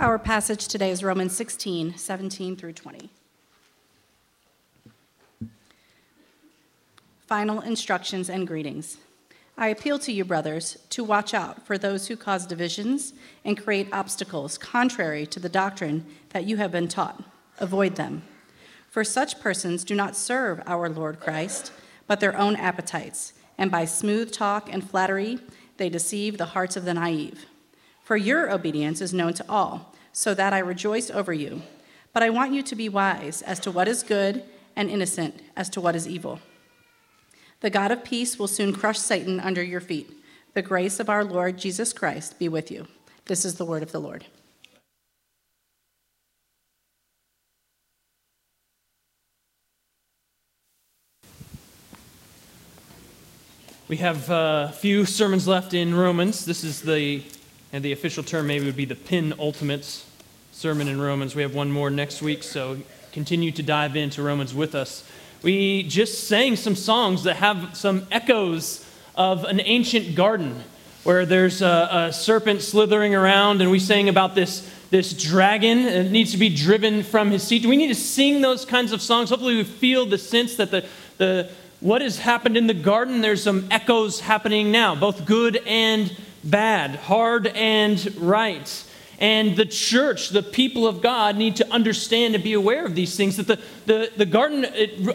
Our passage today is Romans 16, 17 through 20. Final instructions and greetings. I appeal to you, brothers, to watch out for those who cause divisions and create obstacles contrary to the doctrine that you have been taught. Avoid them. For such persons do not serve our Lord Christ, but their own appetites, and by smooth talk and flattery, they deceive the hearts of the naive. For your obedience is known to all, so that I rejoice over you. But I want you to be wise as to what is good and innocent as to what is evil. The God of peace will soon crush Satan under your feet. The grace of our Lord Jesus Christ be with you. This is the word of the Lord. We have uh, a few sermons left in Romans. This is the, and the official term maybe would be the penultimate sermon in Romans. We have one more next week, so continue to dive into Romans with us. We just sang some songs that have some echoes of an ancient garden where there's a, a serpent slithering around, and we sang about this, this dragon that needs to be driven from his seat. Do We need to sing those kinds of songs. Hopefully, we feel the sense that the, the, what has happened in the garden, there's some echoes happening now, both good and bad, hard and right. And the church, the people of God, need to understand and be aware of these things. That the, the, the garden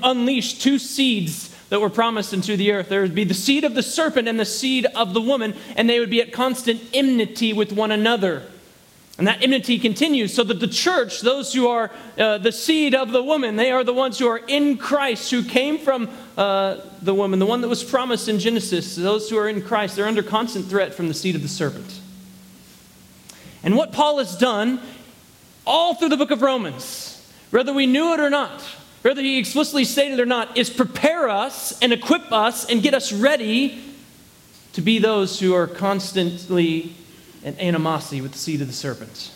unleashed two seeds that were promised into the earth. There would be the seed of the serpent and the seed of the woman, and they would be at constant enmity with one another. And that enmity continues so that the church, those who are uh, the seed of the woman, they are the ones who are in Christ, who came from uh, the woman, the one that was promised in Genesis. Those who are in Christ, they're under constant threat from the seed of the serpent. And what Paul has done all through the book of Romans, whether we knew it or not, whether he explicitly stated it or not, is prepare us and equip us and get us ready to be those who are constantly in animosity with the seed of the serpent.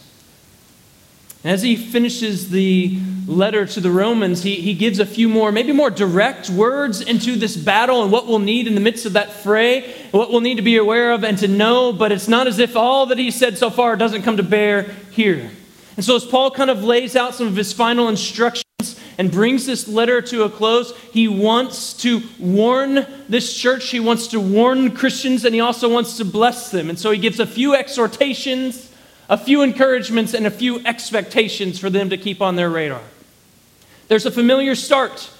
And as he finishes the letter to the Romans, he, he gives a few more, maybe more direct words into this battle and what we'll need in the midst of that fray, what we'll need to be aware of and to know. But it's not as if all that he said so far doesn't come to bear here. And so, as Paul kind of lays out some of his final instructions and brings this letter to a close, he wants to warn this church, he wants to warn Christians, and he also wants to bless them. And so, he gives a few exhortations a few encouragements and a few expectations for them to keep on their radar. There's a familiar start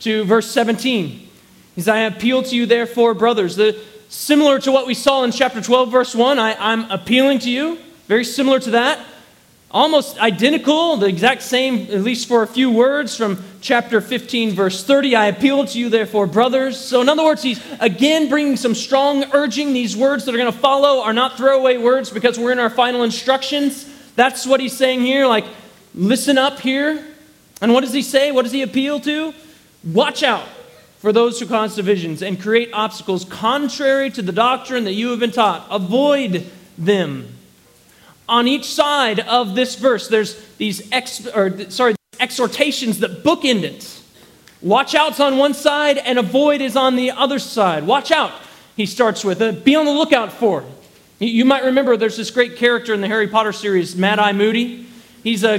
to verse 17. He says, I appeal to you, therefore, brothers. The, similar to what we saw in chapter 12, verse 1, I, I'm appealing to you. Very similar to that almost identical, the exact same, at least for a few words from chapter 15, verse 30. I appeal to you, therefore, brothers. So, in other words, he's again bringing some strong urging. These words that are going to follow are not throwaway words because we're in our final instructions. That's what he's saying here. Like, listen up here. And what does he say? What does he appeal to? Watch out for those who cause divisions and create obstacles contrary to the doctrine that you have been taught. Avoid them on each side of this verse, there's these ex, or, sorry, exhortations that bookend it. Watch out's on one side and avoid is on the other side. Watch out, he starts with. Uh, be on the lookout for. You might remember there's this great character in the Harry Potter series, Mad Eye Moody. He's a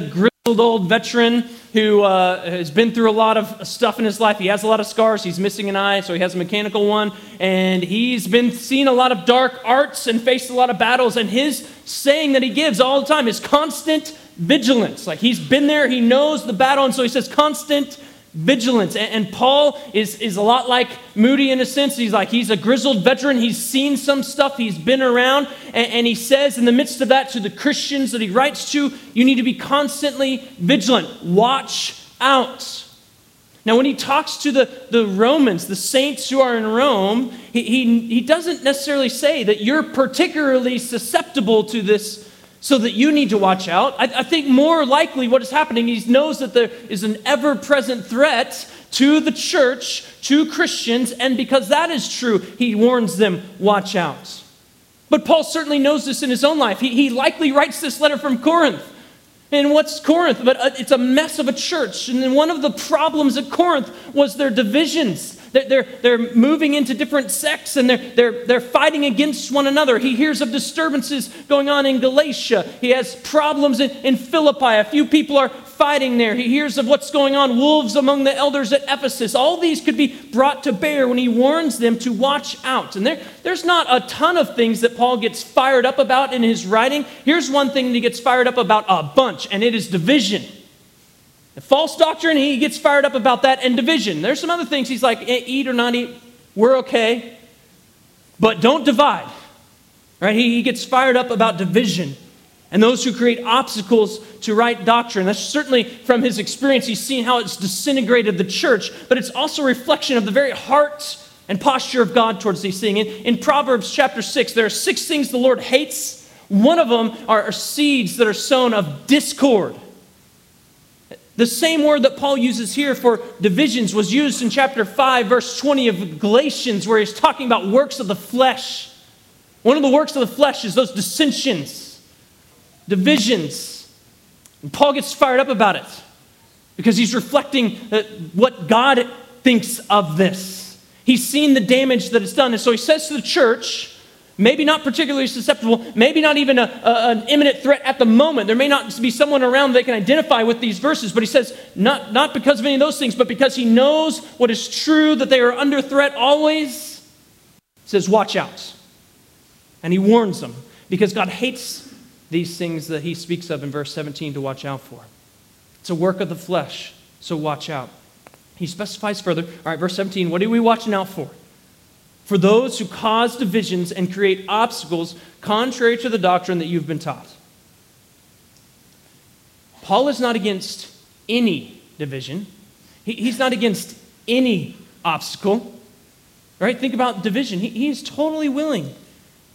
grizzled old veteran who uh, has been through a lot of stuff in his life. He has a lot of scars. He's missing an eye, so he has a mechanical one. And he's been seeing a lot of dark arts and faced a lot of battles. And his saying that he gives all the time is constant vigilance. Like he's been there, he knows the battle. And so he says, constant vigilance. And, Paul is, is a lot like Moody in a sense. He's like, he's a grizzled veteran. He's seen some stuff, he's been around. And, and he says, in the midst of that, to the Christians that he writes to, you need to be constantly vigilant. Watch out. Now, when he talks to the, the Romans, the saints who are in Rome, he, he, he doesn't necessarily say that you're particularly susceptible to this so that you need to watch out. I, I think more likely what is happening, he knows that there is an ever present threat to the church, to Christians, and because that is true, he warns them, watch out. But Paul certainly knows this in his own life. He, he likely writes this letter from Corinth. And what's Corinth? But uh, it's a mess of a church. And one of the problems at Corinth was their divisions. They're, they're moving into different sects and they're, they're, they're fighting against one another. He hears of disturbances going on in Galatia. He has problems in, in Philippi. A few people are fighting there. He hears of what's going on, wolves among the elders at Ephesus. All these could be brought to bear when he warns them to watch out. And there, there's not a ton of things that Paul gets fired up about in his writing. Here's one thing that he gets fired up about a bunch, and it is division. The false doctrine, he gets fired up about that and division. There's some other things he's like, eh, eat or not eat, we're okay. But don't divide. Right? He, he gets fired up about division and those who create obstacles to right doctrine. That's certainly from his experience. He's seen how it's disintegrated the church, but it's also a reflection of the very heart and posture of God towards these things. In, in Proverbs chapter 6, there are six things the Lord hates. One of them are, are seeds that are sown of discord. The same word that Paul uses here for divisions was used in chapter 5, verse 20 of Galatians, where he's talking about works of the flesh. One of the works of the flesh is those dissensions, divisions. And Paul gets fired up about it because he's reflecting uh, what God thinks of this. He's seen the damage that it's done. And so he says to the church, maybe not particularly susceptible, maybe not even a, a, an imminent threat at the moment. There may not be someone around that can identify with these verses, but he says, not, not because of any of those things, but because he knows what is true, that they are under threat always. He says, watch out. And he warns them because God hates these things that he speaks of in verse 17 to watch out for. It's a work of the flesh, so watch out. He specifies further, all right, verse 17, what are we watching out for? for those who cause divisions and create obstacles contrary to the doctrine that you've been taught. Paul is not against any division, he, he's not against any obstacle. Right? Think about division. He, he is totally willing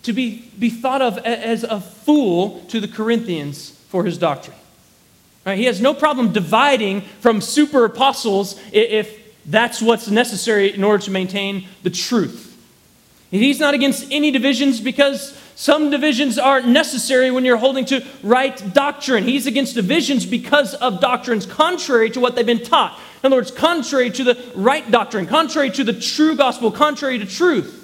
to be, be thought of as a fool to the Corinthians for his doctrine. Right? He has no problem dividing from super apostles if that's what's necessary in order to maintain the truth. He's not against any divisions because some divisions are necessary when you're holding to right doctrine. He's against divisions because of doctrines contrary to what they've been taught. In other words, contrary to the right doctrine, contrary to the true gospel, contrary to truth.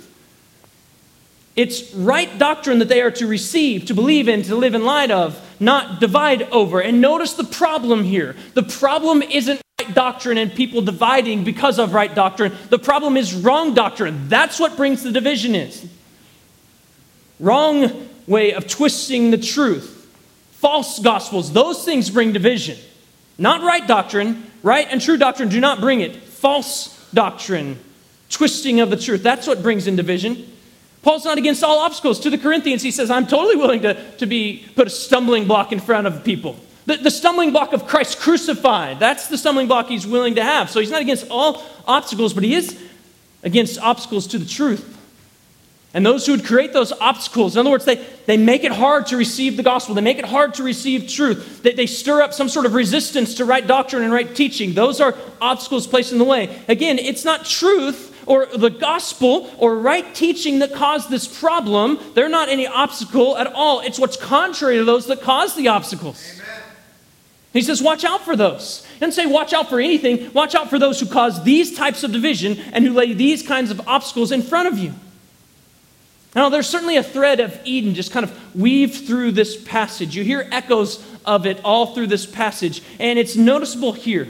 It's right doctrine that they are to receive, to believe in, to live in light of, not divide over. And notice the problem here. The problem isn't right doctrine and people dividing because of right doctrine. The problem is wrong doctrine. That's what brings the division is. Wrong way of twisting the truth. False gospels, those things bring division. Not right doctrine. Right and true doctrine do not bring it. False doctrine, twisting of the truth. That's what brings in division. Paul's not against all obstacles. To the Corinthians, he says, I'm totally willing to, to be put a stumbling block in front of people. The, the stumbling block of Christ crucified, that's the stumbling block he's willing to have. So he's not against all obstacles, but he is against obstacles to the truth. And those who would create those obstacles, in other words, they, they make it hard to receive the gospel, they make it hard to receive truth, they, they stir up some sort of resistance to right doctrine and right teaching. Those are obstacles placed in the way. Again, it's not truth or the gospel or right teaching that caused this problem. They're not any obstacle at all. It's what's contrary to those that cause the obstacles. Amen. He says, watch out for those. Doesn't say watch out for anything. Watch out for those who cause these types of division and who lay these kinds of obstacles in front of you. Now, there's certainly a thread of Eden just kind of weaved through this passage. You hear echoes of it all through this passage, and it's noticeable here.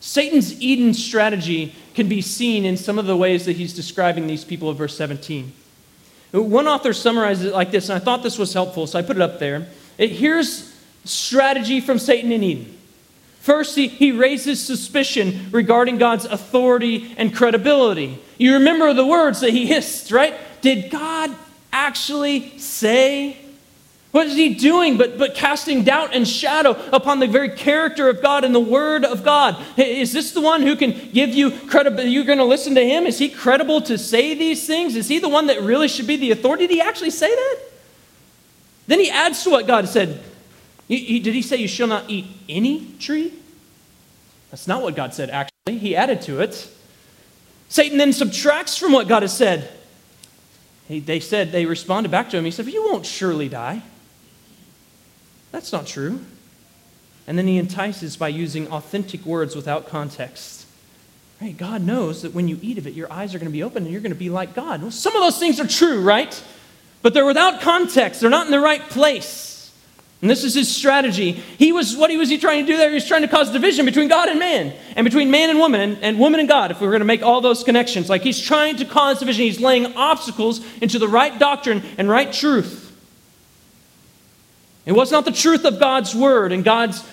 Satan's Eden strategy can be seen in some of the ways that he's describing these people of verse 17. One author summarizes it like this, and I thought this was helpful, so I put it up there. It, here's strategy from Satan in Eden. First, he, he raises suspicion regarding God's authority and credibility. You remember the words that he hissed, right? Did God actually say? What is he doing but, but casting doubt and shadow upon the very character of God and the Word of God? Is this the one who can give you credibility? You're going to listen to him? Is he credible to say these things? Is he the one that really should be the authority? Did he actually say that? Then he adds to what God said he, he, did he say you shall not eat any tree? That's not what God said, actually. He added to it. Satan then subtracts from what God has said. He, they said, they responded back to him. He said, You won't surely die. That's not true. And then he entices by using authentic words without context. Right? God knows that when you eat of it, your eyes are going to be open and you're going to be like God. Well, some of those things are true, right? But they're without context, they're not in the right place. And this is his strategy. He was, what he was he trying to do there? He was trying to cause division between God and man, and between man and woman, and, and woman and God, if we were going to make all those connections. Like he's trying to cause division. He's laying obstacles into the right doctrine and right truth. It was not the truth of God's word and God's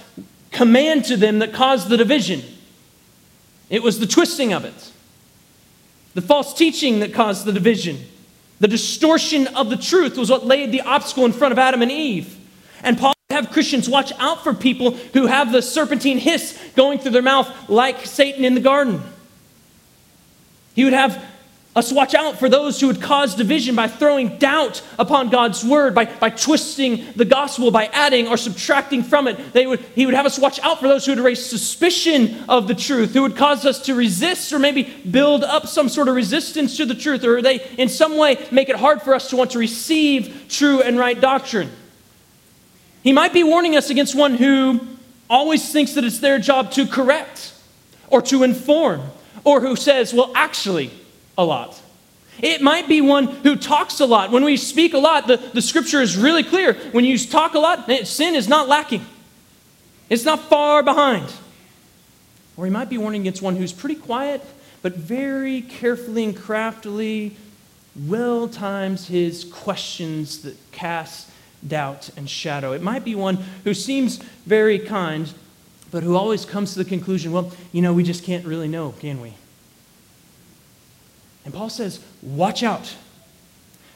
command to them that caused the division, it was the twisting of it, the false teaching that caused the division. The distortion of the truth was what laid the obstacle in front of Adam and Eve. And Paul would have Christians watch out for people who have the serpentine hiss going through their mouth like Satan in the garden. He would have us watch out for those who would cause division by throwing doubt upon God's word, by, by twisting the gospel, by adding or subtracting from it. They would, he would have us watch out for those who would raise suspicion of the truth, who would cause us to resist or maybe build up some sort of resistance to the truth, or they in some way make it hard for us to want to receive true and right doctrine. He might be warning us against one who always thinks that it's their job to correct or to inform, or who says, well, actually, a lot. It might be one who talks a lot. When we speak a lot, the, the scripture is really clear. When you talk a lot, eh, sin is not lacking, it's not far behind. Or he might be warning against one who's pretty quiet, but very carefully and craftily well times his questions that cast doubt, and shadow. It might be one who seems very kind, but who always comes to the conclusion, well, you know, we just can't really know, can we? And Paul says, watch out.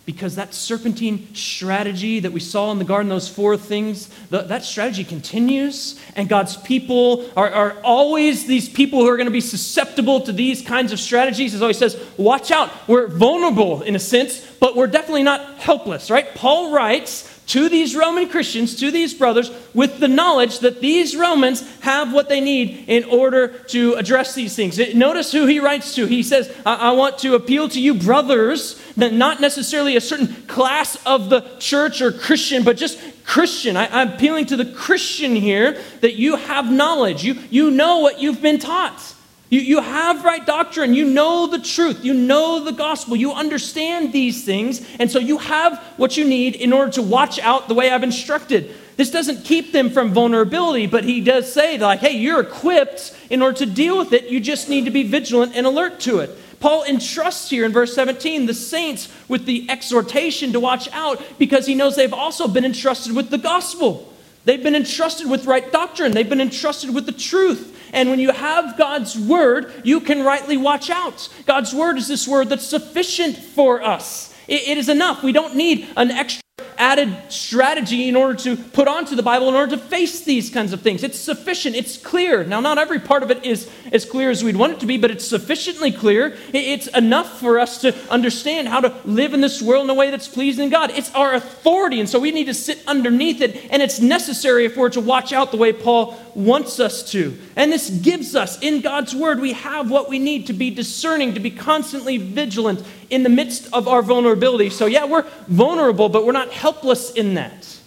Because that serpentine strategy that we saw in the garden, those four things, the, that strategy continues. And God's people are, are always these people who are going to be susceptible to these kinds of strategies. As always says, watch out. We're vulnerable in a sense, but we're definitely not helpless, right? Paul writes to these Roman Christians, to these brothers, with the knowledge that these Romans have what they need in order to address these things. Notice who he writes to. He says, I, I want to appeal to you, brothers, that not necessarily a certain class of the church or Christian, but just Christian. I, I'm appealing to the Christian here that you have knowledge. You, you know what you've been taught. You, you have right doctrine. You know the truth. You know the gospel. You understand these things. And so you have what you need in order to watch out the way I've instructed. This doesn't keep them from vulnerability, but he does say, like, hey, you're equipped in order to deal with it. You just need to be vigilant and alert to it. Paul entrusts here in verse 17 the saints with the exhortation to watch out because he knows they've also been entrusted with the gospel. They've been entrusted with right doctrine. They've been entrusted with the truth. And when you have God's word, you can rightly watch out. God's word is this word that's sufficient for us. it, is enough. We don't need an extra added strategy in order to put onto the Bible in order to face these kinds of things. It's sufficient, it's clear. Now, not every part of it is as clear as we'd want it to be, but it's sufficiently clear. It's enough for us to understand how to live in this world in a way that's pleasing God. It's our authority, and so we need to sit underneath it, and it's necessary if we're to watch out the way Paul wants us to. And this gives us, in God's Word, we have what we need to be discerning, to be constantly vigilant in the midst of our vulnerability. So, yeah, we're vulnerable, but we're not helpless in that.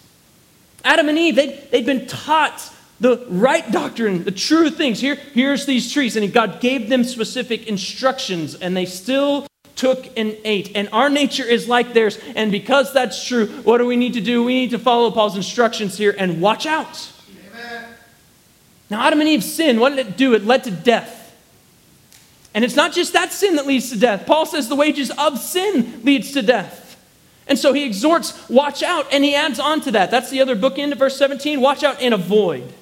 Adam and Eve, they'd, they'd been taught the right doctrine, the true things. Here, here's these trees, and God gave them specific instructions, and they still took and ate. And our nature is like theirs. And because that's true, what do we need to do? We need to follow Paul's instructions here and watch out. Amen. Now, Adam and Eve sin, what did it do? It led to death. And it's not just that sin that leads to death. Paul says the wages of sin leads to death. And so he exhorts, watch out, and he adds on to that. That's the other bookend of verse 17 watch out and avoid.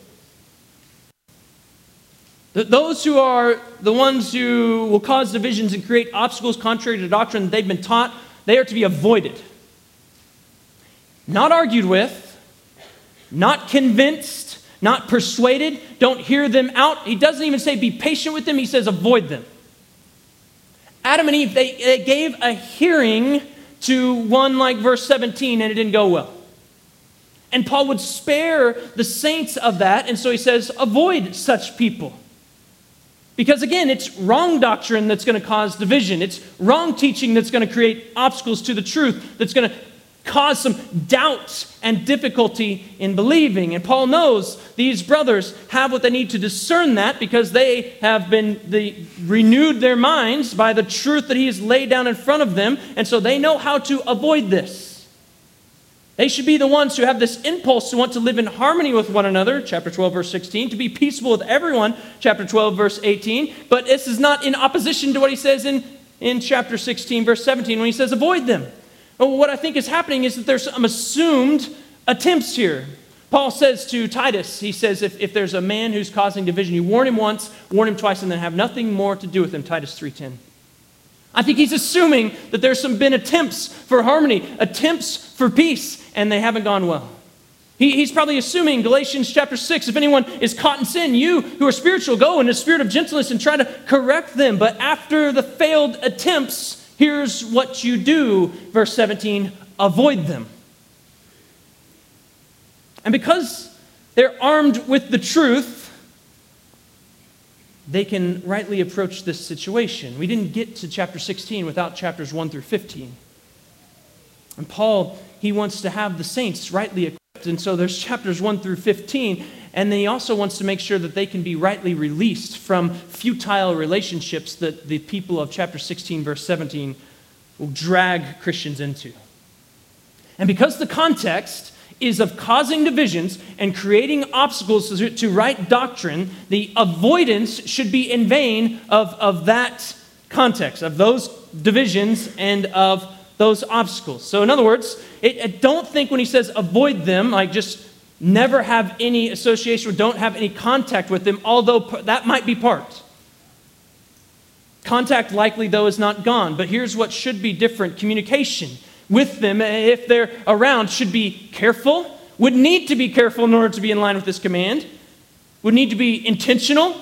Those who are the ones who will cause divisions and create obstacles contrary to doctrine that they've been taught, they are to be avoided. Not argued with, not convinced, not persuaded. Don't hear them out. He doesn't even say be patient with them, he says avoid them. Adam and Eve, they, they gave a hearing to one like verse 17, and it didn't go well. And Paul would spare the saints of that, and so he says, avoid such people. Because again, it's wrong doctrine that's going to cause division. It's wrong teaching that's going to create obstacles to the truth, that's going to cause some doubt and difficulty in believing. And Paul knows these brothers have what they need to discern that because they have been the, renewed their minds by the truth that he has laid down in front of them. And so they know how to avoid this. They should be the ones who have this impulse to want to live in harmony with one another, chapter 12, verse 16, to be peaceable with everyone, chapter 12, verse 18. But this is not in opposition to what he says in, in chapter 16, verse 17, when he says, avoid them. What I think is happening is that there's some assumed attempts here. Paul says to Titus, he says, if, if there's a man who's causing division, you warn him once, warn him twice, and then have nothing more to do with him, Titus 3.10. I think he's assuming that there's some been attempts for harmony, attempts for peace, and they haven't gone well. He, he's probably assuming Galatians chapter 6 if anyone is caught in sin, you who are spiritual, go in the spirit of gentleness and try to correct them. But after the failed attempts, here's what you do. Verse 17 avoid them. And because they're armed with the truth, they can rightly approach this situation. We didn't get to chapter 16 without chapters 1 through 15. And Paul he wants to have the saints rightly equipped. And so there's chapters 1 through 15. And then he also wants to make sure that they can be rightly released from futile relationships that the people of chapter 16, verse 17, will drag Christians into. And because the context is of causing divisions and creating obstacles to right doctrine, the avoidance should be in vain of, of that context, of those divisions and of those obstacles. So, in other words, it, it, don't think when he says avoid them, like just never have any association or don't have any contact with them, although that might be part. Contact likely, though, is not gone. But here's what should be different communication with them, if they're around, should be careful, would need to be careful in order to be in line with this command, would need to be intentional,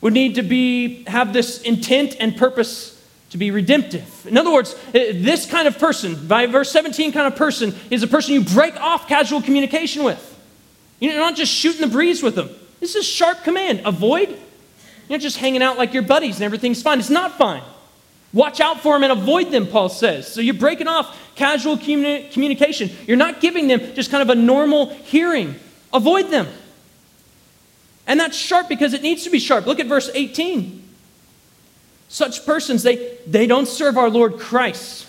would need to be, have this intent and purpose to be redemptive. In other words, eh, this kind of person, by verse 17 kind of person, is a person you break off casual communication with. You're not just shooting the breeze with them. This is sharp command. Avoid. You're not just hanging out like your buddies and everything's fine. It's not fine. Watch out for them and avoid them, Paul says. So you're breaking off casual communi- communication. You're not giving them just kind of a normal hearing. Avoid them. And that's sharp because it needs to be sharp. Look at verse 18. Such persons, they, they don't serve our Lord Christ,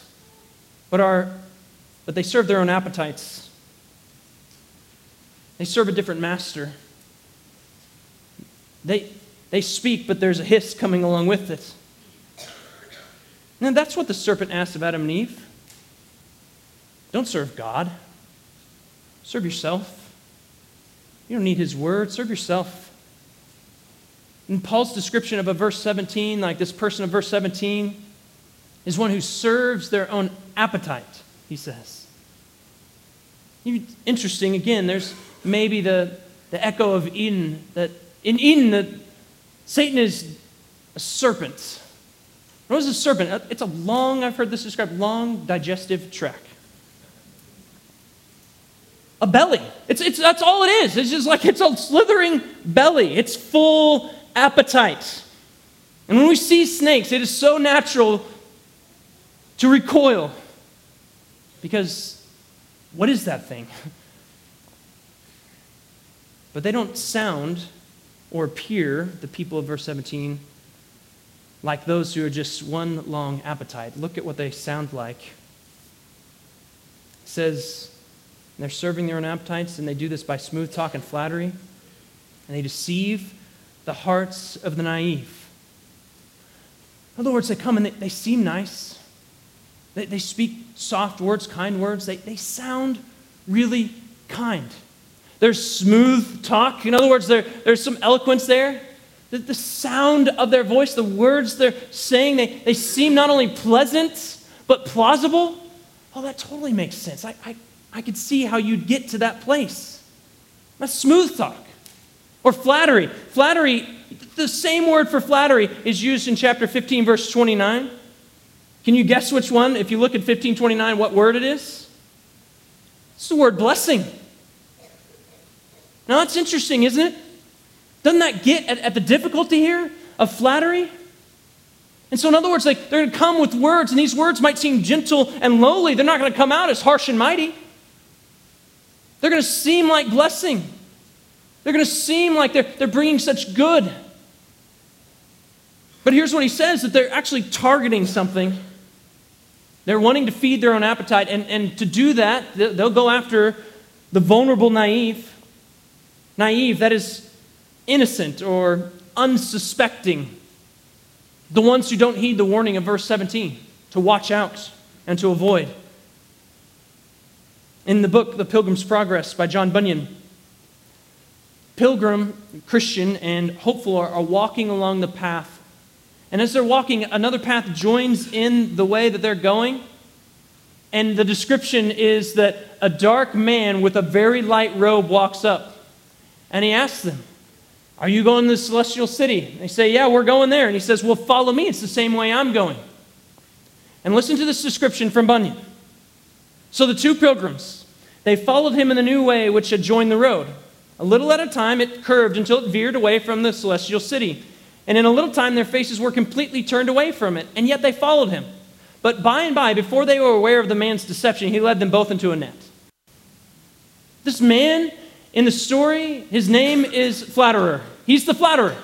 but, are, but they serve their own appetites. They serve a different master. They, they speak, but there's a hiss coming along with it. And that's what the serpent asked of Adam and Eve. Don't serve God, serve yourself. You don't need his word, serve yourself. In Paul's description of a verse 17, like this person of verse 17, is one who serves their own appetite, he says. Interesting, again, there's maybe the, the echo of Eden, that in Eden, that Satan is a serpent. What is a serpent? Uh, it's a long, I've heard this described, long digestive tract. A belly. It's, it's, that's all it is. It's just like it's a slithering belly. It's full appetite. And when we see snakes, it is so natural to recoil. Because what is that thing? But they don't sound or appear, the people of verse 17, like those who are just one long appetite. Look at what they sound like. It says they're serving their own appetites, and they do this by smooth talk and flattery, and they deceive the hearts of the naive. In other words, they come and they, they seem nice. They, they speak soft words, kind words. They, they sound really kind. There's smooth talk. In other words, there, there's some eloquence there. The, the sound of their voice, the words they're saying, they, they seem not only pleasant, but plausible. Oh, that totally makes sense. I, I, I could see how you'd get to that place. That's smooth talk. Or flattery. Flattery, the same word for flattery is used in chapter 15, verse 29. Can you guess which one? If you look at 1529, what word it is? It's the word blessing. Now that's interesting, isn't it? Doesn't that get at, at the difficulty here of flattery? And so, in other words, like they're going to come with words, and these words might seem gentle and lowly. They're not going to come out as harsh and mighty. They're going to seem like blessing. They're going to seem like they're, they're bringing such good. But here's what he says that they're actually targeting something. They're wanting to feed their own appetite, and, and to do that, they'll go after the vulnerable naive. Naive, that is innocent or unsuspecting. The ones who don't heed the warning of verse 17 to watch out and to avoid. In the book, The Pilgrim's Progress by John Bunyan, pilgrim, Christian, and hopeful are, are walking along the path. And as they're walking, another path joins in the way that they're going. And the description is that a dark man with a very light robe walks up. And he asks them, Are you going to the celestial city? They say, Yeah, we're going there. And he says, Well, follow me. It's the same way I'm going. And listen to this description from Bunyan. So the two pilgrims, they followed him in the new way which had joined the road. A little at a time, it curved until it veered away from the celestial city. And in a little time, their faces were completely turned away from it, and yet they followed him. But by and by, before they were aware of the man's deception, he led them both into a net. This man in the story, his name is Flatterer. He's the flatterer.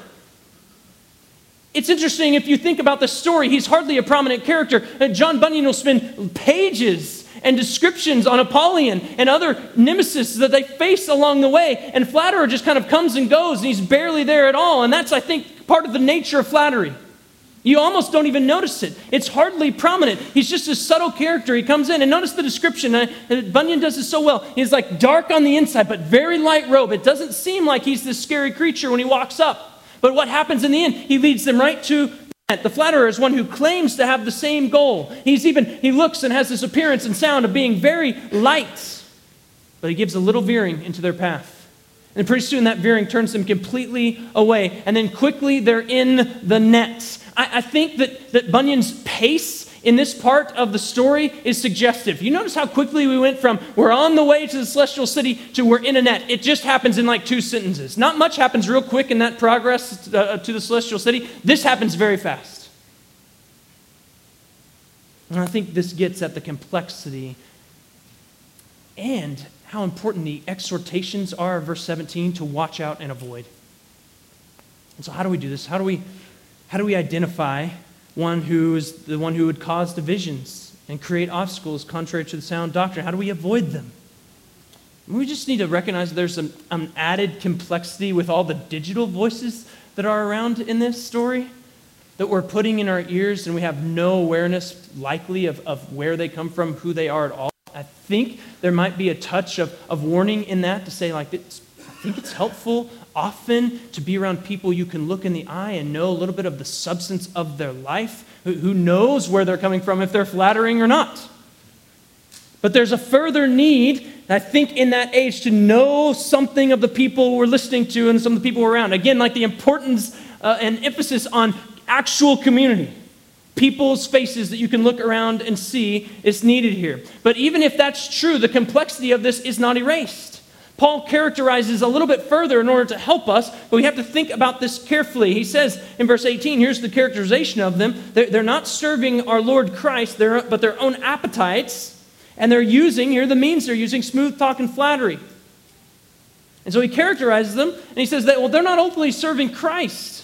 It's interesting if you think about the story, he's hardly a prominent character. Uh, John Bunyan will spend pages and descriptions on Apollyon and other nemesis that they face along the way. And flatterer just kind of comes and goes, and he's barely there at all. And that's, I think, part of the nature of flattery. You almost don't even notice it. It's hardly prominent. He's just a subtle character. He comes in, and notice the description. Uh, Bunyan does this so well. He's like dark on the inside, but very light robe. It doesn't seem like he's this scary creature when he walks up. But what happens in the end? He leads them right to the flatterer is one who claims to have the same goal. He's even he looks and has this appearance and sound of being very light, but he gives a little veering into their path. And pretty soon that veering turns them completely away. And then quickly they're in the net. I, I think that, that Bunyan's pace in this part of the story is suggestive. You notice how quickly we went from we're on the way to the celestial city to we're in a net. It just happens in like two sentences. Not much happens real quick in that progress uh, to the celestial city. This happens very fast. And I think this gets at the complexity and how important the exhortations are, verse 17, to watch out and avoid. And so, how do we do this? How do we, how do we identify one who is the one who would cause divisions and create obstacles contrary to the sound doctrine? How do we avoid them? We just need to recognize there's an, an added complexity with all the digital voices that are around in this story that we're putting in our ears, and we have no awareness, likely, of, of where they come from, who they are at all. I think there might be a touch of, of warning in that to say, like, I think it's helpful often to be around people you can look in the eye and know a little bit of the substance of their life, who, who knows where they're coming from, if they're flattering or not. But there's a further need, I think, in that age to know something of the people we're listening to and some of the people around. Again, like the importance uh, and emphasis on actual community people's faces that you can look around and see is needed here. But even if that's true, the complexity of this is not erased. Paul characterizes a little bit further in order to help us, but we have to think about this carefully. He says in verse 18, here's the characterization of them. They're, they're not serving our Lord Christ, but their own appetites, and they're using, here the means they're using, smooth talk and flattery. And so he characterizes them, and he says that, well, they're not openly serving Christ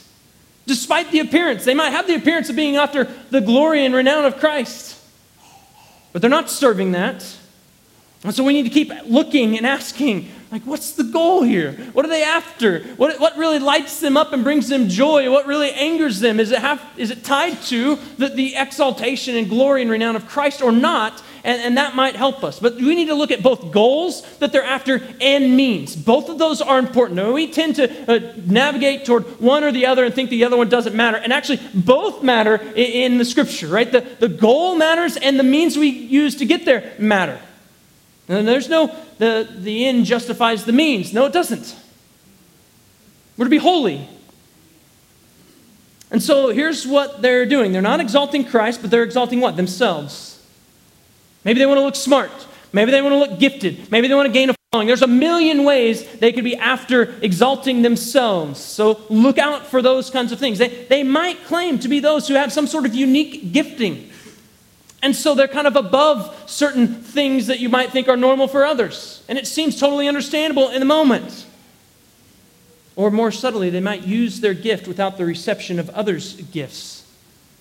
despite the appearance. They might have the appearance of being after the glory and renown of Christ, but they're not serving that. And so we need to keep looking and asking, like, what's the goal here? What are they after? What, what really lights them up and brings them joy? What really angers them? Is it, have, is it tied to the, the exaltation and glory and renown of Christ or not? and, and that might help us. But we need to look at both goals that they're after and means. Both of those are important. Now, we tend to uh, navigate toward one or the other and think the other one doesn't matter. And actually, both matter in, in the scripture, right? The, the goal matters and the means we use to get there matter. And there's no, the, the end justifies the means. No, it doesn't. We're to be holy. And so here's what they're doing they're not exalting Christ, but they're exalting what? Themselves. Maybe they want to look smart. Maybe they want to look gifted. Maybe they want to gain a following. There's a million ways they could be after exalting themselves. So look out for those kinds of things. They, they might claim to be those who have some sort of unique gifting. And so they're kind of above certain things that you might think are normal for others. And it seems totally understandable in the moment. Or more subtly, they might use their gift without the reception of others' gifts.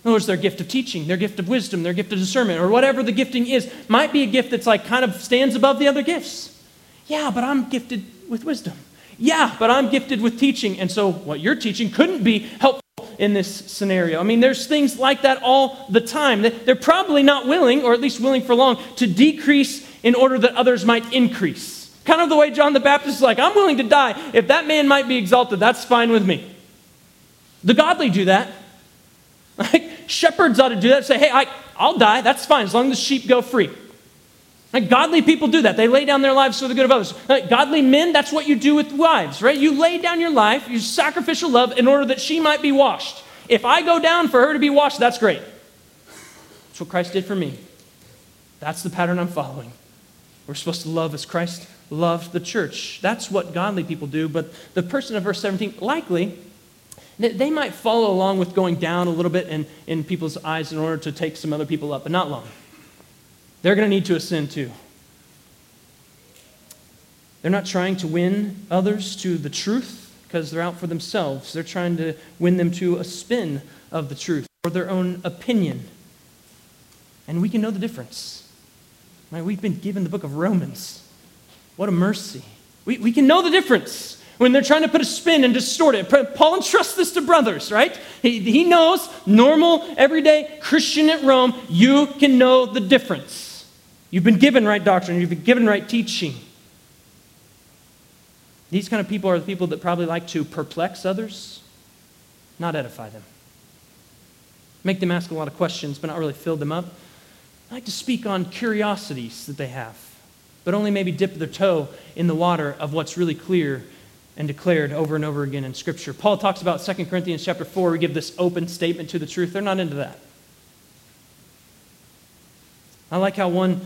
In other words, their gift of teaching, their gift of wisdom, their gift of discernment, or whatever the gifting is, might be a gift that's like kind of stands above the other gifts. Yeah, but I'm gifted with wisdom. Yeah, but I'm gifted with teaching. And so what you're teaching couldn't be helpful in this scenario. I mean, there's things like that all the time. They're probably not willing, or at least willing for long, to decrease in order that others might increase. Kind of the way John the Baptist is like, I'm willing to die. If that man might be exalted, that's fine with me. The godly do that. Like, shepherds ought to do that. Say, hey, I, I'll die. That's fine as long as the sheep go free. Like godly people do that. They lay down their lives for the good of others. Like godly men, that's what you do with wives, right? You lay down your life, you sacrificial love in order that she might be washed. If I go down for her to be washed, that's great. That's what Christ did for me. That's the pattern I'm following. We're supposed to love as Christ loved the church. That's what godly people do. But the person of verse 17, likely, they might follow along with going down a little bit in, in people's eyes in order to take some other people up, but not long. They're going to need to ascend too. They're not trying to win others to the truth because they're out for themselves. They're trying to win them to a spin of the truth or their own opinion. And we can know the difference. Right? We've been given the book of Romans. What a mercy. We, we can know the difference when they're trying to put a spin and distort it. Paul entrusts this to brothers, right? He, he knows, normal, everyday Christian at Rome, you can know the difference. You've been given right doctrine, you've been given right teaching. These kind of people are the people that probably like to perplex others, not edify them. Make them ask a lot of questions, but not really fill them up. I like to speak on curiosities that they have, but only maybe dip their toe in the water of what's really clear and declared over and over again in Scripture. Paul talks about 2 Corinthians chapter 4. We give this open statement to the truth. They're not into that. I like how one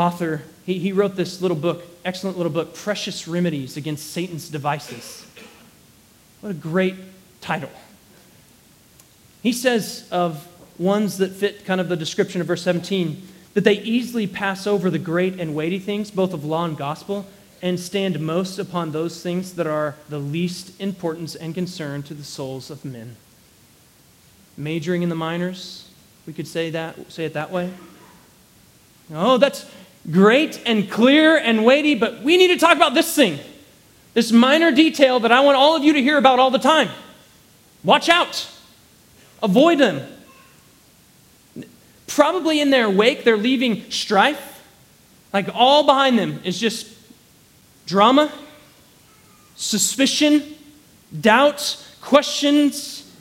author, he, he wrote this little book, excellent little book, Precious Remedies Against Satan's Devices. What a great title. He says of ones that fit kind of the description of verse 17 that they easily pass over the great and weighty things, both of law and gospel, and stand most upon those things that are the least importance and concern to the souls of men. Majoring in the minors, we could say that, say it that way. Oh, that's great and clear and weighty, but we need to talk about this thing, this minor detail that I want all of you to hear about all the time. Watch out, avoid them. Probably in their wake, they're leaving strife. Like all behind them is just drama, suspicion, doubt, questions.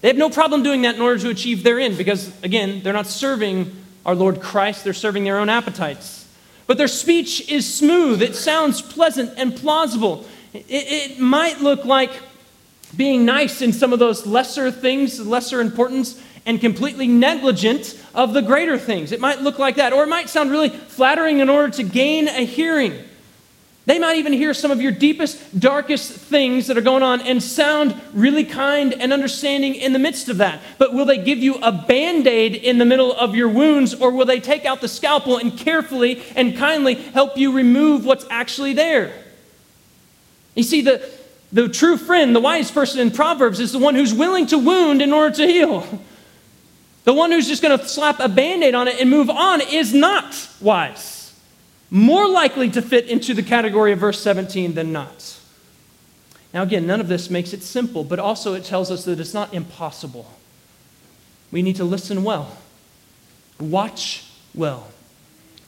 They have no problem doing that in order to achieve their end because, again, they're not serving our Lord Christ, they're serving their own appetites. But their speech is smooth, it sounds pleasant and plausible. It, it might look like being nice in some of those lesser things, lesser importance, and completely negligent of the greater things. It might look like that. Or it might sound really flattering in order to gain a hearing. They might even hear some of your deepest, darkest things that are going on and sound really kind and understanding in the midst of that. But will they give you a band aid in the middle of your wounds, or will they take out the scalpel and carefully and kindly help you remove what's actually there? You see, the, the true friend, the wise person in Proverbs, is the one who's willing to wound in order to heal. The one who's just going to slap a band aid on it and move on is not wise more likely to fit into the category of verse 17 than not. Now, again, none of this makes it simple, but also it tells us that it's not impossible. We need to listen well, watch well.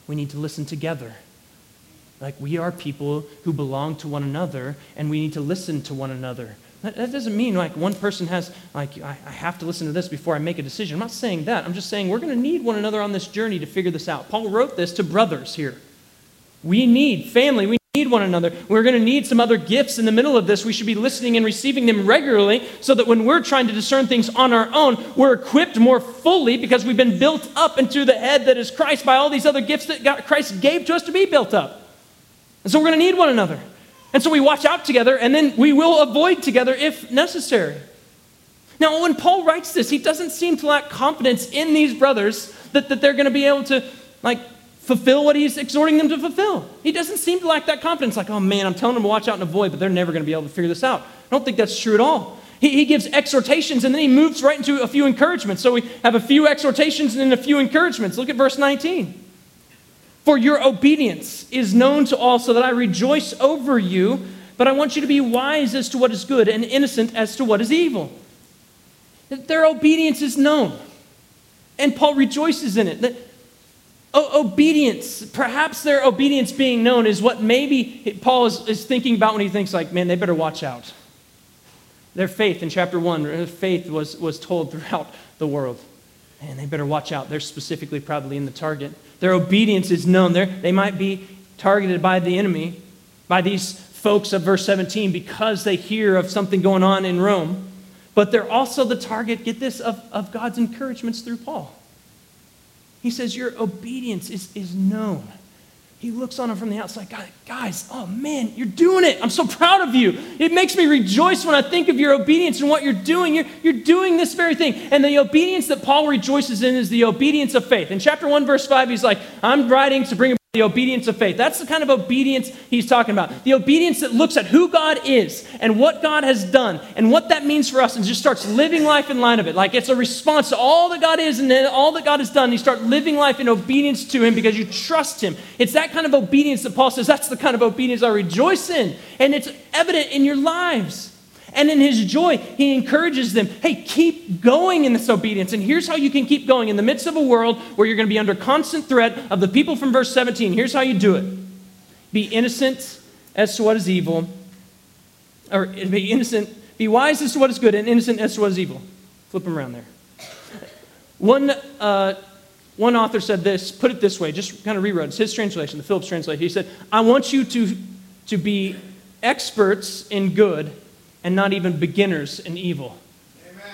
We need to listen together. Like we are people who belong to one another, and we need to listen to one another. That, that doesn't mean like one person has, like, I, I have to listen to this before I make a decision. I'm not saying that. I'm just saying we're going to need one another on this journey to figure this out. Paul wrote this to brothers here. We need family. We need one another. We're going to need some other gifts in the middle of this. We should be listening and receiving them regularly so that when we're trying to discern things on our own, we're equipped more fully because we've been built up into the head that is Christ by all these other gifts that God, Christ gave to us to be built up. And so we're going to need one another. And so we watch out together, and then we will avoid together if necessary. Now, when Paul writes this, he doesn't seem to lack confidence in these brothers that, that they're going to be able to, like, fulfill what he's exhorting them to fulfill. He doesn't seem to lack that confidence, like, oh man, I'm telling them to watch out and avoid, but they're never going to be able to figure this out. I don't think that's true at all. He, he gives exhortations and then he moves right into a few encouragements. So we have a few exhortations and then a few encouragements. Look at verse 19. For your obedience is known to all, so that I rejoice over you, but I want you to be wise as to what is good and innocent as to what is evil. Their obedience is known. And Paul rejoices in it. That obedience, perhaps their obedience being known is what maybe Paul is, is thinking about when he thinks, like, man, they better watch out. Their faith in chapter 1, their faith was, was told throughout the world. And they better watch out. They're specifically probably in the target. Their obedience is known. They're, they might be targeted by the enemy, by these folks of verse 17, because they hear of something going on in Rome. But they're also the target, get this, of, of God's encouragements through Paul. He says, Your obedience is, is known. He looks on him from the outside. Guys, oh man, you're doing it. I'm so proud of you. It makes me rejoice when I think of your obedience and what you're doing. You're, you're doing this very thing. And the obedience that Paul rejoices in is the obedience of faith. In chapter 1, verse 5, he's like, I'm writing to bring the obedience of faith. That's the kind of obedience he's talking about. The obedience that looks at who God is and what God has done and what that means for us and just starts living life in line of it. Like it's a response to all that God is and all that God has done. You start living life in obedience to him because you trust him. It's that kind of obedience that Paul says that's the kind of obedience I rejoice in. And it's evident in your lives. And in his joy, he encourages them hey, keep going in this obedience. And here's how you can keep going in the midst of a world where you're going to be under constant threat of the people from verse 17. Here's how you do it be innocent as to what is evil, or be innocent, be wise as to what is good, and innocent as to what is evil. Flip them around there. One, uh, one author said this, put it this way, just kind of rewrote. It's his translation, the Phillips translation. He said, I want you to, to be experts in good and not even beginners in evil. Amen.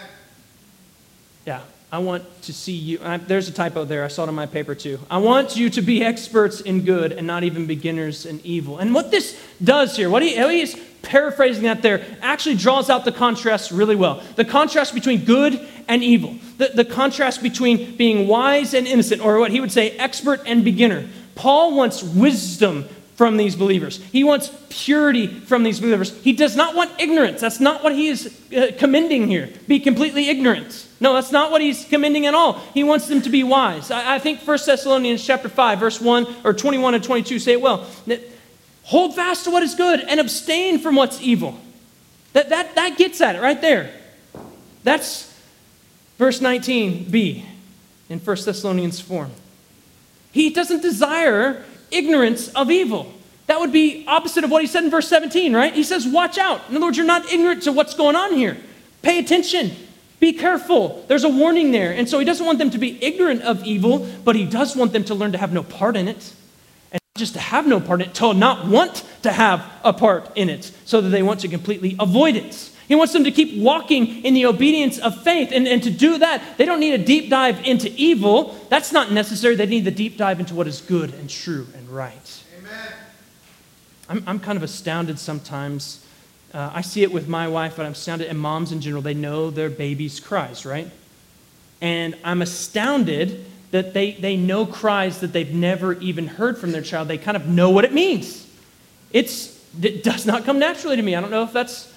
Yeah, I want to see you. I, there's a typo there. I saw it in my paper too. I want you to be experts in good and not even beginners in evil. And what this does here, what he, he's paraphrasing that there, actually draws out the contrast really well. The contrast between good and evil, the, the contrast between being wise and innocent, or what he would say, expert and beginner. Paul wants wisdom from these believers. He wants purity from these believers. He does not want ignorance. That's not what he is uh, commending here. Be completely ignorant. No, that's not what he's commending at all. He wants them to be wise. I, think 1 Thessalonians chapter 5, verse 1 or 21 and 22 say it well. Hold fast to what is good and abstain from what's evil. That, that, that gets at it right there. That's verse 19b in 1 Thessalonians 4. He doesn't desire ignorance of evil. That would be opposite of what he said in verse 17, right? He says, Watch out. In other words, you're not ignorant to what's going on here. Pay attention. Be careful. There's a warning there. And so he doesn't want them to be ignorant of evil, but he does want them to learn to have no part in it. And not just to have no part in it, to not want to have a part in it, so that they want to completely avoid it. He wants them to keep walking in the obedience of faith. And, and to do that, they don't need a deep dive into evil. That's not necessary. They need the deep dive into what is good and true and right. Amen. I'm, I'm kind of astounded sometimes. Uh, I see it with my wife, but I'm astounded. And moms in general, they know their baby's cries, right? And I'm astounded that they, they know cries that they've never even heard from their child. They kind of know what it means. It's, it does not come naturally to me. I don't know if that's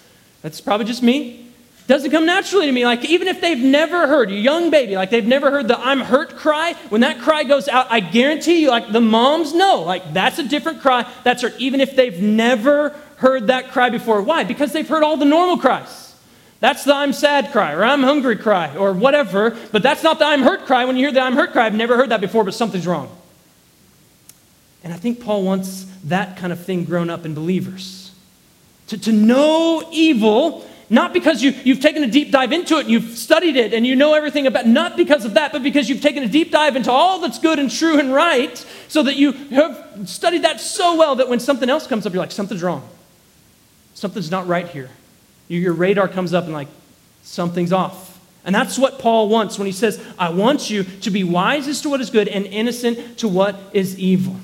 that's probably just me. Doesn't come naturally to me. Like, even if they've never heard, a young baby, like they've never heard the I'm hurt cry, when that cry goes out, I guarantee you, like the moms know, like that's a different cry. That's hurt, even if they've never heard that cry before. Why? Because they've heard all the normal cries. That's the I'm sad cry or I'm hungry cry or whatever, but that's not the I'm hurt cry. When you hear the I'm hurt cry, I've never heard that before, but something's wrong. And I think Paul wants that kind of thing grown up in believers to, to know evil, not because you, you've taken a deep dive into it and you've studied it and you know everything about not because of that, but because you've taken a deep dive into all that's good and true and right, so that you have studied that so well that when something else comes up, you're like, something's wrong. Something's not right here. Your radar comes up and like, something's off. And that's what Paul wants when he says, I want you to be wise as to what is good and innocent to what is evil.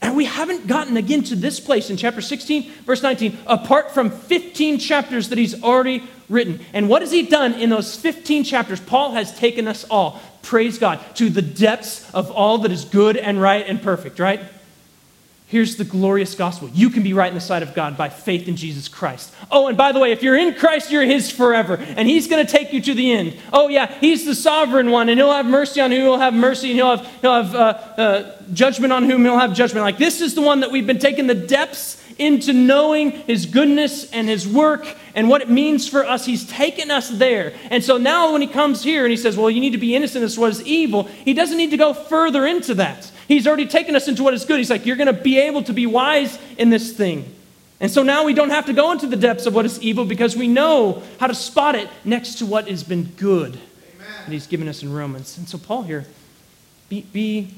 And we haven't gotten again to this place in chapter 16, verse 19, apart from 15 chapters that he's already written. And what has he done in those 15 chapters? Paul has taken us all, praise God, to the depths of all that is good and right and perfect, right? Here's the glorious gospel. You can be right in the sight of God by faith in Jesus Christ. Oh, and by the way, if you're in Christ, you're His forever, and He's going to take you to the end. Oh, yeah, He's the sovereign one, and He'll have mercy on whom He'll have mercy, and He'll have, he'll have uh, uh, judgment on whom He'll have judgment. Like, this is the one that we've been taking the depths into knowing His goodness and His work and what it means for us. He's taken us there. And so now when He comes here and He says, Well, you need to be innocent of what is evil, He doesn't need to go further into that. He's already taken us into what is good. He's like, You're going to be able to be wise in this thing. And so now we don't have to go into the depths of what is evil because we know how to spot it next to what has been good Amen. that he's given us in Romans. And so, Paul here, be, be,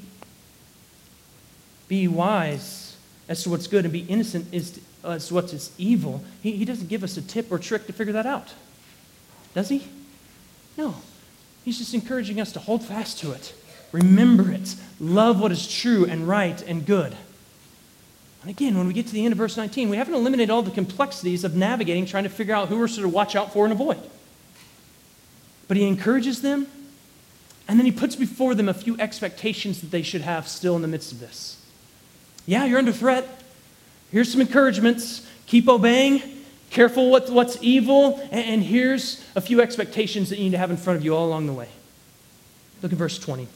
be wise as to what's good and be innocent as to, as to what's evil. He, he doesn't give us a tip or trick to figure that out, does he? No. He's just encouraging us to hold fast to it Remember it. Love what is true and right and good. And again, when we get to the end of verse 19, we haven't eliminated all the complexities of navigating, trying to figure out who we're sort of watch out for and avoid. But he encourages them, and then he puts before them a few expectations that they should have still in the midst of this. Yeah, you're under threat. Here's some encouragements. Keep obeying. Careful what, what's evil. And, and here's a few expectations that you need to have in front of you all along the way. Look at verse 20.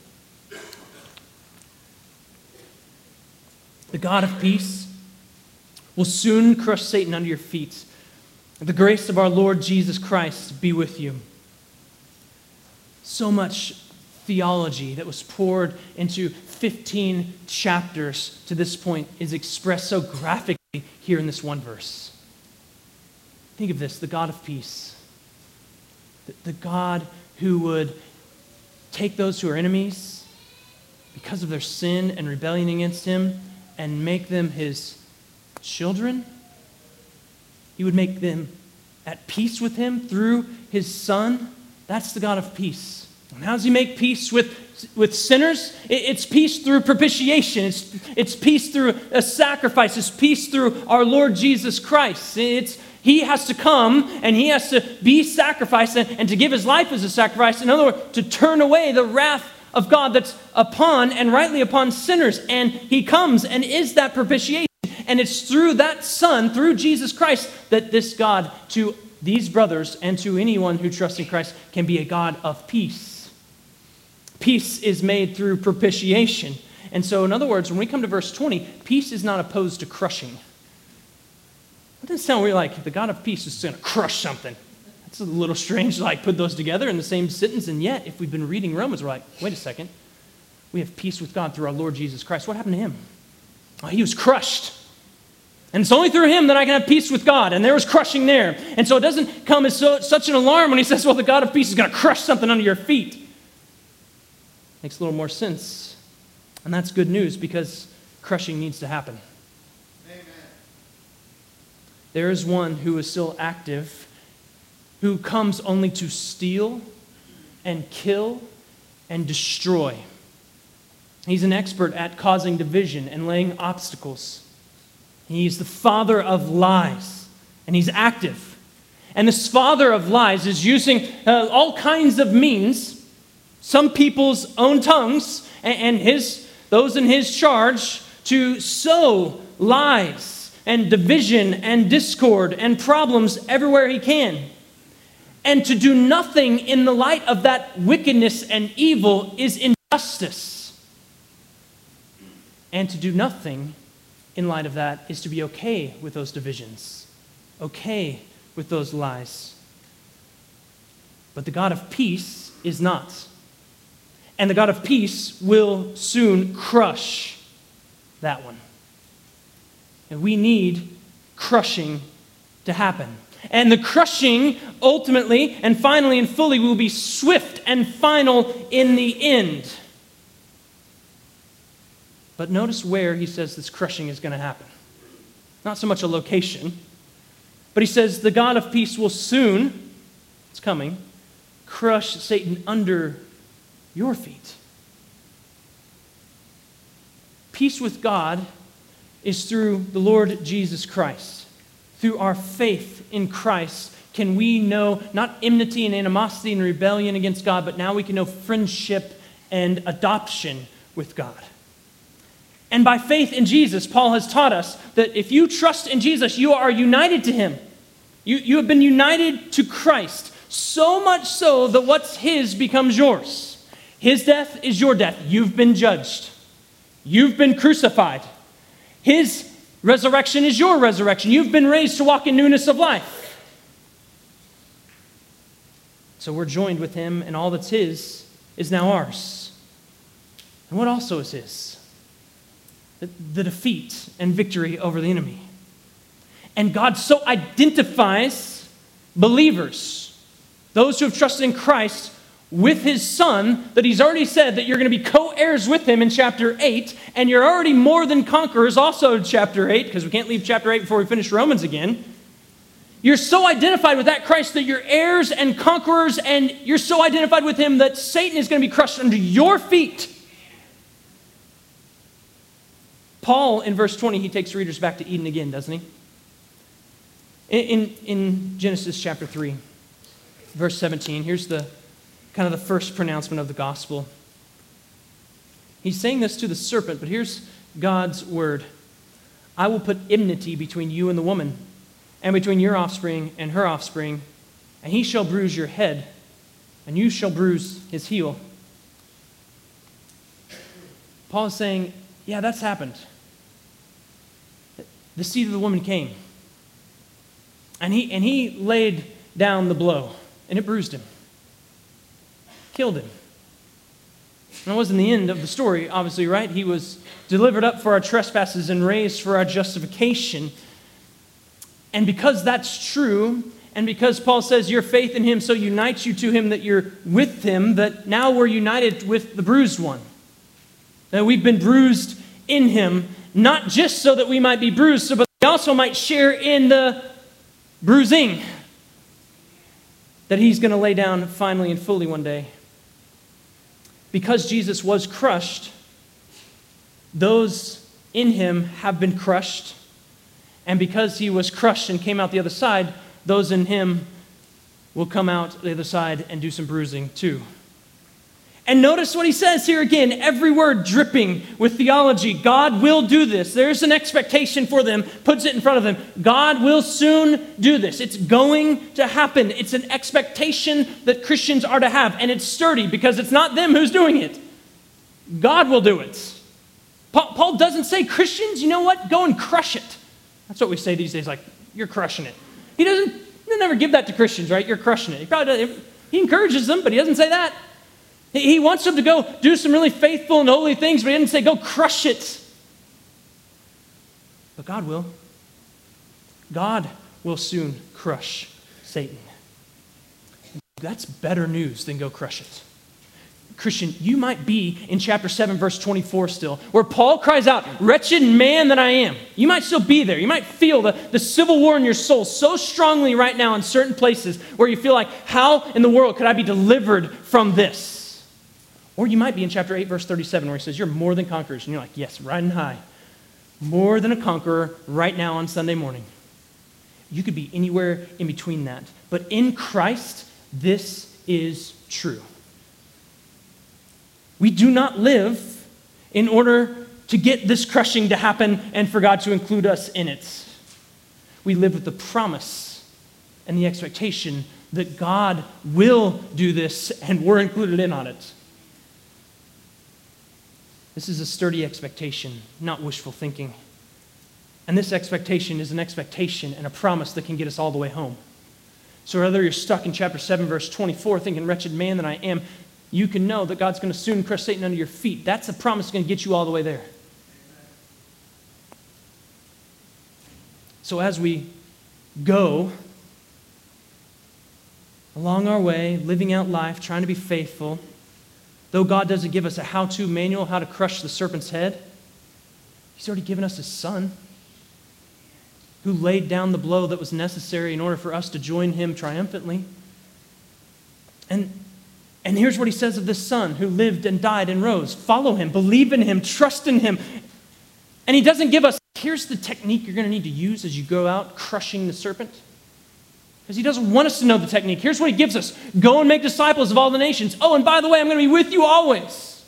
The God of peace will soon crush Satan under your feet. The grace of our Lord Jesus Christ be with you. So much theology that was poured into 15 chapters to this point is expressed so graphically here in this one verse. Think of this the God of peace, the, God who would take those who are enemies because of their sin and rebellion against him and make them his children. He would make them at peace with him through his son. That's the God of peace. And how does he make peace with, with sinners? It's peace through propitiation. It's, it's peace through a sacrifice. It's peace through our Lord Jesus Christ. It's, he has to come and he has to be sacrificed and, and to give his life as a sacrifice. In other words, to turn away the wrath of God that's upon and rightly upon sinners. And he comes and is that propitiation. And it's through that Son, through Jesus Christ, that this God to these brothers and to anyone who trusts in Christ can be a God of peace. Peace is made through propitiation. And so, in other words, when we come to verse 20, peace is not opposed to crushing. It doesn't sound weird like the God of peace is going to crush something. It's a little strange to like put those together in the same sentence, and yet, if we've been reading Romans, we're like, wait a second. We have peace with God through our Lord Jesus Christ. What happened to him? Oh, he was crushed. And it's only through him that I can have peace with God. And there was crushing there. And so it doesn't come as so, such an alarm when he says, well, the God of peace is going to crush something under your feet. Makes a little more sense. And that's good news because crushing needs to happen. Amen. There is one who is still active who comes only to steal and kill and destroy. He's an expert at causing division and laying obstacles. He's the father of lies, and he's active. And this father of lies is using uh, all kinds of means, some people's own tongues, and, his, those in his charge, to sow lies and division and discord and problems everywhere he can. And to do nothing in the light of that wickedness and evil is injustice. And to do nothing in light of that is to be okay with those divisions, okay with those lies. But the God of peace is not. And the God of peace will soon crush that one. And we need crushing to happen. And the crushing, ultimately and finally and fully, will be swift and final in the end. But notice where he says this crushing is going to happen. Not so much a location, but he says the God of peace will soon, it's coming, crush Satan under your feet. Peace with God is through the Lord Jesus Christ. Through our faith in Christ, can we know not enmity and animosity and rebellion against God, but now we can know friendship and adoption with God. And by faith in Jesus, Paul has taught us that if you trust in Jesus, you are united to him. You, you have been united to Christ, so much so that what's his becomes yours. His death is your death. You've been judged, you've been crucified. His resurrection is your resurrection. You've been raised to walk in newness of life. So we're joined with him, and all that's his is now ours. And what also is his? The, defeat and victory over the enemy. And God so identifies believers, those who have trusted in Christ, with his son that he's already said that you're going to be co heirs with him in chapter 8, and you're already more than conquerors also in chapter 8, because we can't leave chapter 8 before we finish Romans again. You're so identified with that Christ that you're heirs and conquerors, and you're so identified with him that Satan is going to be crushed under your feet. Paul, in verse 20, he takes readers back to Eden again, doesn't he? In, in, in Genesis chapter 3, verse 17, here's the kind of the first pronouncement of the gospel. He's saying this to the serpent, but here's God's word I will put enmity between you and the woman, and between your offspring and her offspring, and he shall bruise your head, and you shall bruise his heel. Paul is saying, Yeah, that's happened. The seed of the woman came, and he, and he laid down the blow, and it bruised him killed him. And that wasn't the end of the story, obviously, right? He was delivered up for our trespasses and raised for our justification. And because that's true, and because Paul says your faith in him so unites you to him that you're with him, that now we're united with the bruised one. That we've been bruised in him, not just so that we might be bruised, but we also might share in the bruising that he's going to lay down finally and fully one day because Jesus was crushed, those in him have been crushed. And because he was crushed and came out the other side, those in him will come out the other side and do some bruising too. And notice what he says here again, every word dripping with theology. God will do this. There's an expectation for them, puts it in front of them. God will soon do this. It's going to happen. It's an expectation that Christians are to have. And it's sturdy because it's not them who's doing it, God will do it. Paul doesn't say, Christians, you know what? Go and crush it. That's what we say these days, like, you're crushing it. He doesn't, he never give that to Christians, right? You're crushing it. He, probably he encourages them, but he doesn't say that. He wants them to go do some really faithful and holy things, but he didn't say, go crush it. But God will. God will soon crush Satan. That's better news than go crush it. Christian, you might be in chapter 7, verse 24 still, where Paul cries out, Wretched man that I am. You might still be there. You might feel the, the civil war in your soul so strongly right now in certain places where you feel like, How in the world could I be delivered from this? Or you might be in chapter 8, verse 37, where he says, You're more than conquerors. And you're like, Yes, riding high. More than a conqueror right now on Sunday morning. You could be anywhere in between that. But in Christ, this is true. We do not live in order to get this crushing to happen and for God to include us in it. We live with the promise and the expectation that God will do this and we're included in on it. This is a sturdy expectation, not wishful thinking. And this expectation is an expectation and a promise that can get us all the way home. So, whether you're stuck in chapter 7, verse 24, thinking, wretched man that I am, you can know that God's going to soon crush Satan under your feet. That's a promise going to get you all the way there. So, as we go along our way, living out life, trying to be faithful, Though God doesn't give us a how to manual how to crush the serpent's head, He's already given us His Son who laid down the blow that was necessary in order for us to join Him triumphantly. And, and here's what He says of this Son who lived and died and rose follow Him, believe in Him, trust in Him. And He doesn't give us here's the technique you're going to need to use as you go out crushing the serpent. Because he doesn't want us to know the technique. Here's what he gives us go and make disciples of all the nations. Oh, and by the way, I'm going to be with you always.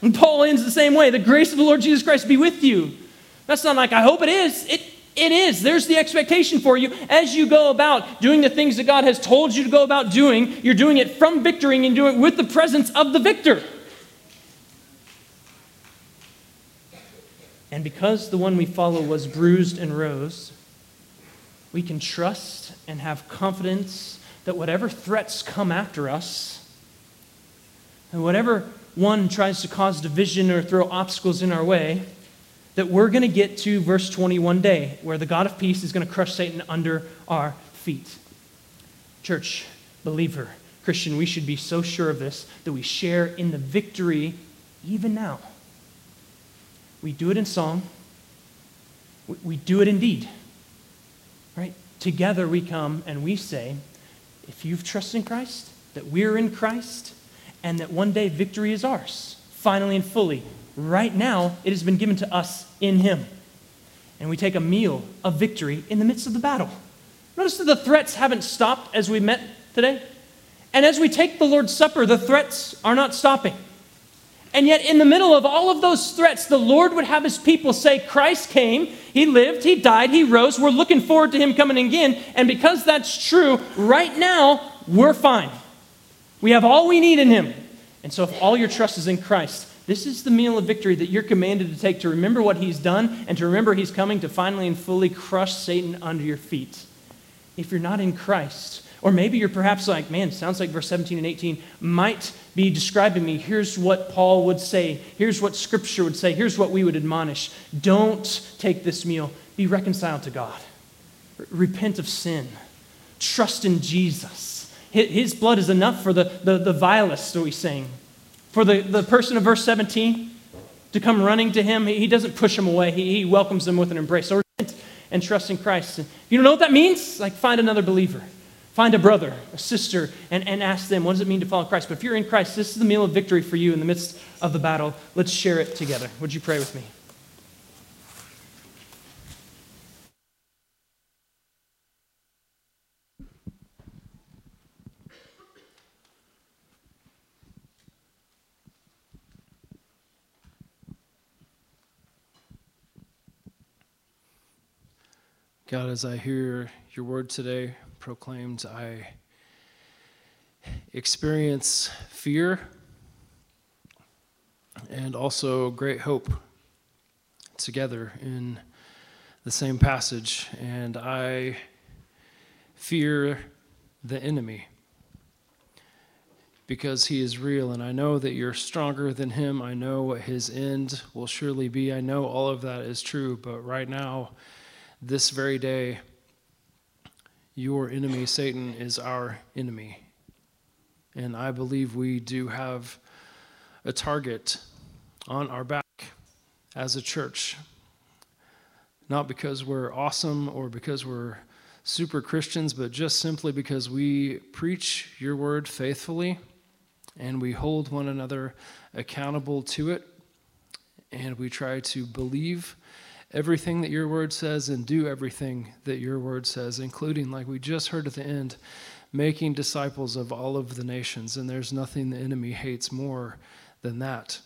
And Paul ends the same way the grace of the Lord Jesus Christ be with you. That's not like, I hope it is. It, it is. There's the expectation for you. As you go about doing the things that God has told you to go about doing, you're doing it from victory and doing it with the presence of the victor. And because the one we follow was bruised and rose, we can trust and have confidence that whatever threats come after us, and whatever one tries to cause division or throw obstacles in our way, that we're going to get to verse 21 day, where the God of peace is going to crush Satan under our feet. Church, believer, Christian, we should be so sure of this that we share in the victory even now. We do it in song, we do it in deed. Right? Together we come and we say, if you've trusted in Christ, that we're in Christ, and that one day victory is ours, finally and fully. Right now, it has been given to us in Him. And we take a meal of victory in the midst of the battle. Notice that the threats haven't stopped as we met today. And as we take the Lord's Supper, the threats are not stopping. And yet, in the middle of all of those threats, the Lord would have his people say, Christ came, he lived, he died, he rose. We're looking forward to him coming again. And because that's true, right now, we're fine. We have all we need in him. And so, if all your trust is in Christ, this is the meal of victory that you're commanded to take to remember what he's done and to remember he's coming to finally and fully crush Satan under your feet. If you're not in Christ, or maybe you're perhaps like, man, sounds like verse 17 and 18 might be describing me. Here's what Paul would say. Here's what Scripture would say. Here's what we would admonish. Don't take this meal. Be reconciled to God. Repent of sin. Trust in Jesus. His blood is enough for the, the, the vilest, are we saying? For the, the person of verse 17 to come running to him, he doesn't push him away. He, he welcomes them with an embrace. So repent and trust in Christ. If you don't know what that means, like find another believer. Find a brother, a sister, and, and ask them, what does it mean to follow Christ? But if you're in Christ, this is the meal of victory for you in the midst of the battle. Let's share it together. Would you pray with me? God, as I hear your word today, proclaimed, I experience fear and also great hope together in the same passage. And I fear the enemy because he is real, and I know that you're stronger than him. I know what his end will surely be. I know all of that is true, but right now, this very day, your enemy, Satan, is our enemy. And I believe we do have a target on our back as a church. Not because we're awesome or because we're super Christians, but just simply because we preach your word faithfully and we hold one another accountable to it and we try to believe everything that your word says and do everything that your word says, including, like we just heard at the end, making disciples of all of the nations. And there's nothing the enemy hates more than that.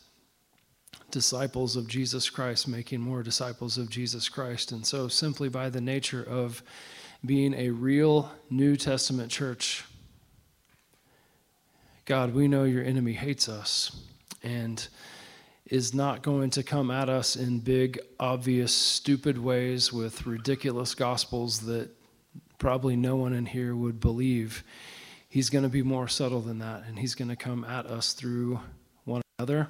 Disciples of Jesus Christ, making more disciples of Jesus Christ. And so, simply by the nature of being a real New Testament church, God, we know your enemy hates us. And is not going to come at us in big, obvious, stupid ways with ridiculous gospels that probably no one in here would believe. He's going to be more subtle than that, and he's going to come at us through one another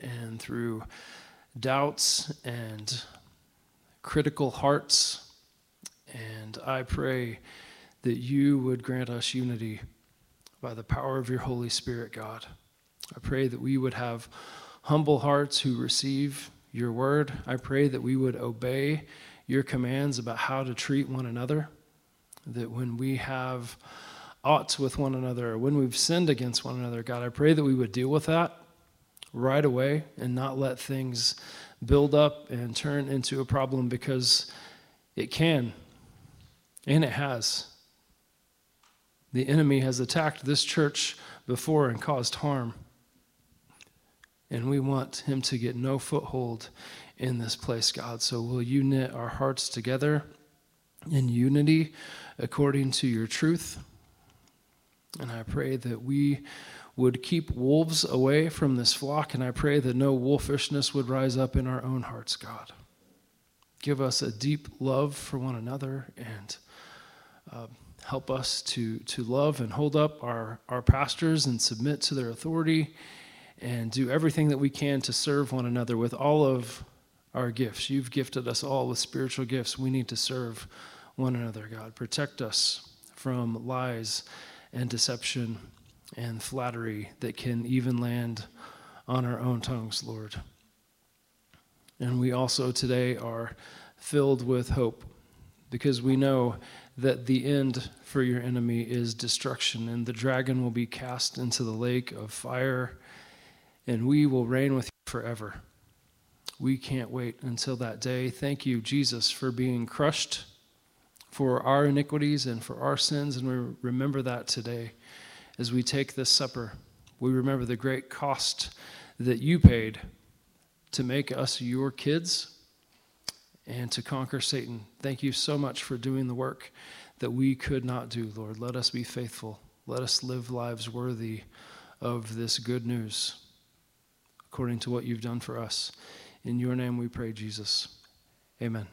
and through doubts and critical hearts. And I pray that you would grant us unity by the power of your Holy Spirit, God. I pray that we would have humble hearts who receive your word. I pray that we would obey your commands about how to treat one another. That when we have oughts with one another, or when we've sinned against one another, God, I pray that we would deal with that right away and not let things build up and turn into a problem because it can, and it has. The enemy has attacked this church before and caused harm. And we want him to get no foothold in this place, God. So will you knit our hearts together in unity according to your truth? And I pray that we would keep wolves away from this flock, and I pray that no wolfishness would rise up in our own hearts, God. Give us a deep love for one another and uh, help us to, to love and hold up our, our pastors and submit to their authority and do everything that we can to serve one another with all of our gifts. You've gifted us all with spiritual gifts. We need to serve one another, God. Protect us from lies and deception and flattery that can even land on our own tongues, Lord. And we also today are filled with hope because we know that the end for your enemy is destruction, and the dragon will be cast into the lake of fire, and we will reign with you forever. We can't wait until that day. Thank you, Jesus, for being crushed for our iniquities and for our sins, and we remember that today as we take this supper. We remember the great cost that you paid to make us your kids and to conquer Satan. Thank you so much for doing the work that we could not do, Lord. Let us be faithful. Let us live lives worthy of this good news according to what you've done for us. In your name we pray, Jesus. Amen.